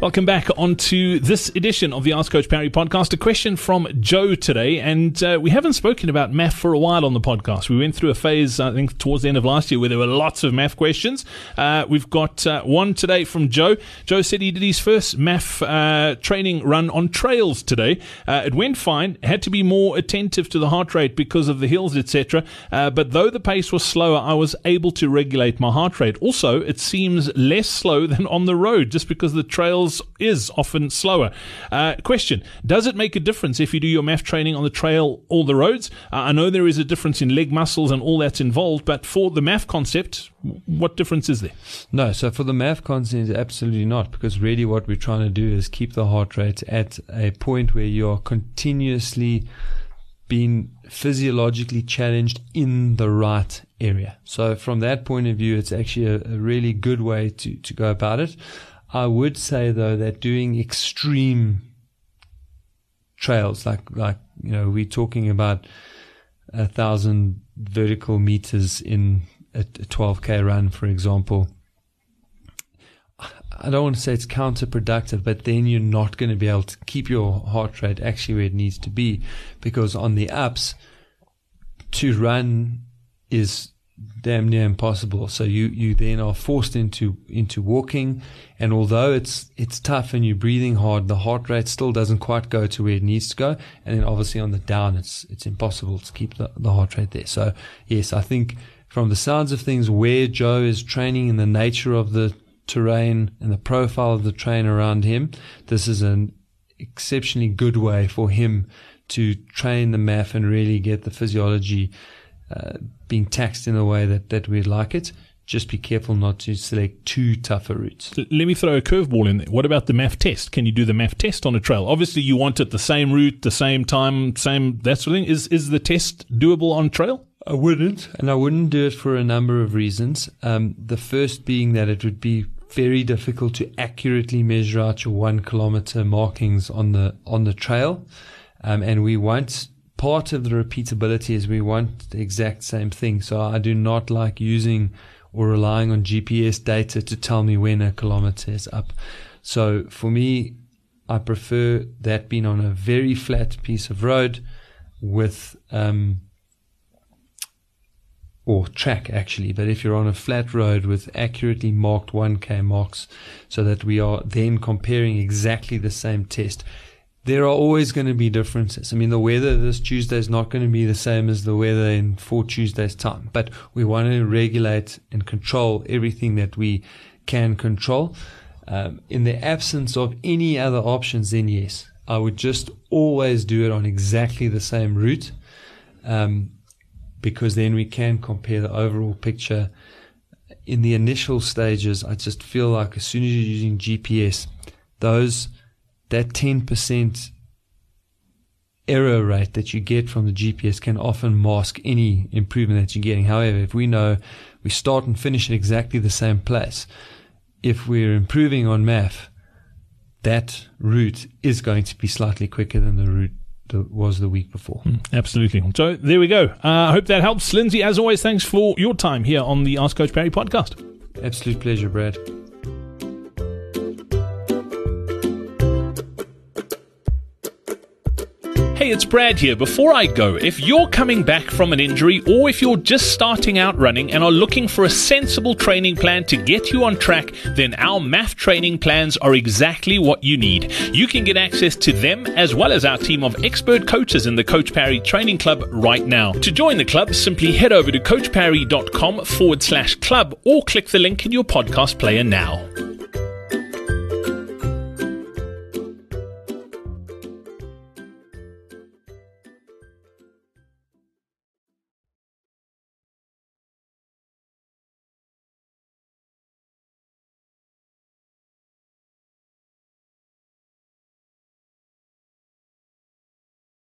Welcome back onto this edition of the Ask Coach Parry podcast. A question from Joe today, and uh, we haven't spoken about MAF for a while on the podcast. We went through a phase, I think, towards the end of last year where there were lots of MAF questions. Uh, we've got uh, one today from Joe. Joe said he did his first MAF uh, training run on trails today. Uh, it went fine. Had to be more attentive to the heart rate because of the hills, etc. Uh, but though the pace was slower, I was able to regulate my heart rate. Also, it seems less slow than on the road, just because the trails is often slower. Uh, question Does it make a difference if you do your MAF training on the trail or the roads? Uh, I know there is a difference in leg muscles and all that's involved, but for the MAF concept, what difference is there? No, so for the MAF concept, absolutely not, because really what we're trying to do is keep the heart rate at a point where you're continuously being physiologically challenged in the right area. So from that point of view, it's actually a, a really good way to, to go about it. I would say though that doing extreme trails, like like you know, we're talking about a thousand vertical meters in a, a 12k run, for example. I don't want to say it's counterproductive, but then you're not going to be able to keep your heart rate actually where it needs to be, because on the ups, to run is damn near impossible. So you, you then are forced into, into walking. And although it's, it's tough and you're breathing hard, the heart rate still doesn't quite go to where it needs to go. And then obviously on the down, it's, it's impossible to keep the, the heart rate there. So yes, I think from the sounds of things, where Joe is training and the nature of the terrain and the profile of the train around him, this is an exceptionally good way for him to train the MAF and really get the physiology uh, being taxed in a way that, that we'd like it. Just be careful not to select too tougher routes. Let me throw a curveball in there. What about the MAF test? Can you do the MAF test on a trail? Obviously, you want it the same route, the same time, same that sort of thing. Is is the test doable on trail? I wouldn't, and I wouldn't do it for a number of reasons. Um, the first being that it would be very difficult to accurately measure out your one kilometer markings on the on the trail, um, and we want part of the repeatability is we want the exact same thing. So I do not like using or relying on GPS data to tell me when a kilometer is up. So for me, I prefer that being on a very flat piece of road with, um, or track actually, but if you're on a flat road with accurately marked 1k marks so that we are then comparing exactly the same test there are always going to be differences. I mean, the weather this Tuesday is not going to be the same as the weather in four Tuesdays' time, but we want to regulate and control everything that we can control. Um, in the absence of any other options, then yes, I would just always do it on exactly the same route, um, because then we can compare the overall picture. In the initial stages, I just feel like as soon as you're using GPS, those that 10% error rate that you get from the GPS can often mask any improvement that you're getting. However, if we know we start and finish at exactly the same place, if we're improving on MAF, that route is going to be slightly quicker than the route that was the week before. Mm, absolutely. So there we go. Uh, I hope that helps. Lindsay, as always, thanks for your time here on the Ask Coach Parry podcast. Absolute pleasure, Brad. Hey, it's Brad here. Before I go, if you're coming back from an injury or if you're just starting out running and are looking for a sensible training plan to get you on track, then our MAF training plans are exactly what you need. You can get access to them as well as our team of expert coaches in the Coach Parry Training Club right now. To join the club, simply head over to coachparry.com forward slash club or click the link in your podcast player now.